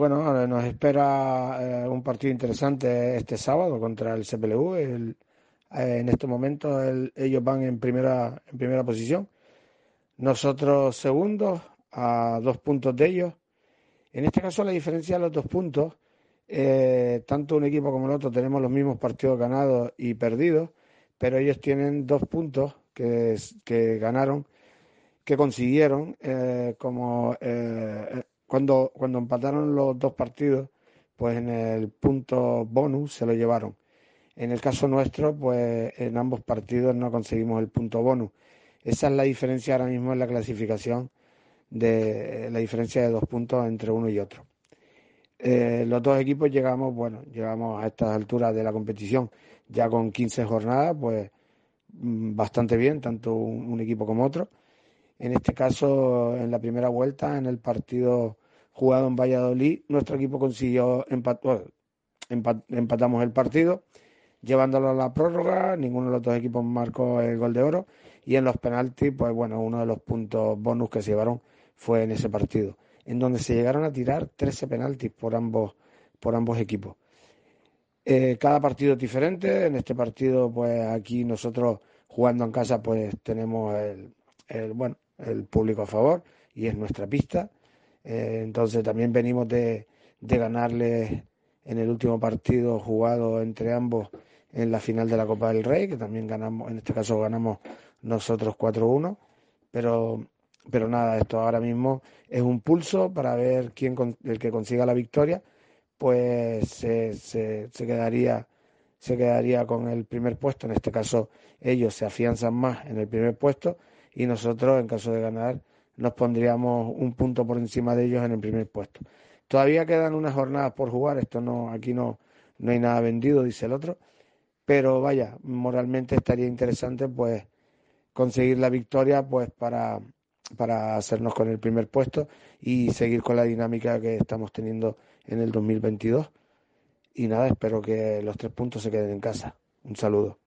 bueno, nos espera un partido interesante este sábado contra el CPLU. El, en este momento ellos van en primera, en primera posición. Nosotros segundos, a dos puntos de ellos. En este caso, la diferencia de los dos puntos, eh, tanto un equipo como el otro tenemos los mismos partidos ganados y perdidos, pero ellos tienen dos puntos que, que ganaron, que consiguieron, eh, como eh, cuando, cuando empataron los dos partidos, pues en el punto bonus se lo llevaron. En el caso nuestro, pues en ambos partidos no conseguimos el punto bonus. Esa es la diferencia ahora mismo en la clasificación de la diferencia de dos puntos entre uno y otro. Eh, los dos equipos llegamos, bueno, llegamos a estas alturas de la competición ya con 15 jornadas, pues mm, bastante bien, tanto un, equipo como otro. En este caso, en la primera vuelta, en el partido jugado en Valladolid, nuestro equipo consiguió empatar, empatamos el partido, llevándolo a la prórroga, ninguno de los dos equipos marcó el gol de oro y en los penaltis, pues bueno, uno de los puntos bonus que se llevaron fue en ese partido, en donde se llegaron a tirar 13 penaltis por ambos, por ambos equipos. Eh, cada partido es diferente. En este partido, pues aquí nosotros jugando en casa, pues tenemos el, bueno, el público a favor y es nuestra pista. Eh, entonces también venimos de, de ganarle en el último partido jugado entre ambos en la final de la Copa del Rey, que también ganamos, en este caso ganamos nosotros 4-1, pero pero nada, esto ahora mismo es un pulso para ver quién el que consiga la victoria, pues se, se, quedaría se quedaría con el primer puesto. En este caso, ellos se afianzan más en el primer puesto y nosotros, en caso de ganar, nos pondríamos un punto por encima de ellos en el primer puesto. Todavía quedan unas jornadas por jugar, esto no, aquí no, no hay nada vendido, dice el otro, pero vaya, moralmente estaría interesante pues conseguir la victoria pues para para hacernos con el primer puesto y seguir con la dinámica que estamos teniendo en el 2022. Y nada, espero que los tres puntos se queden en casa. Un saludo.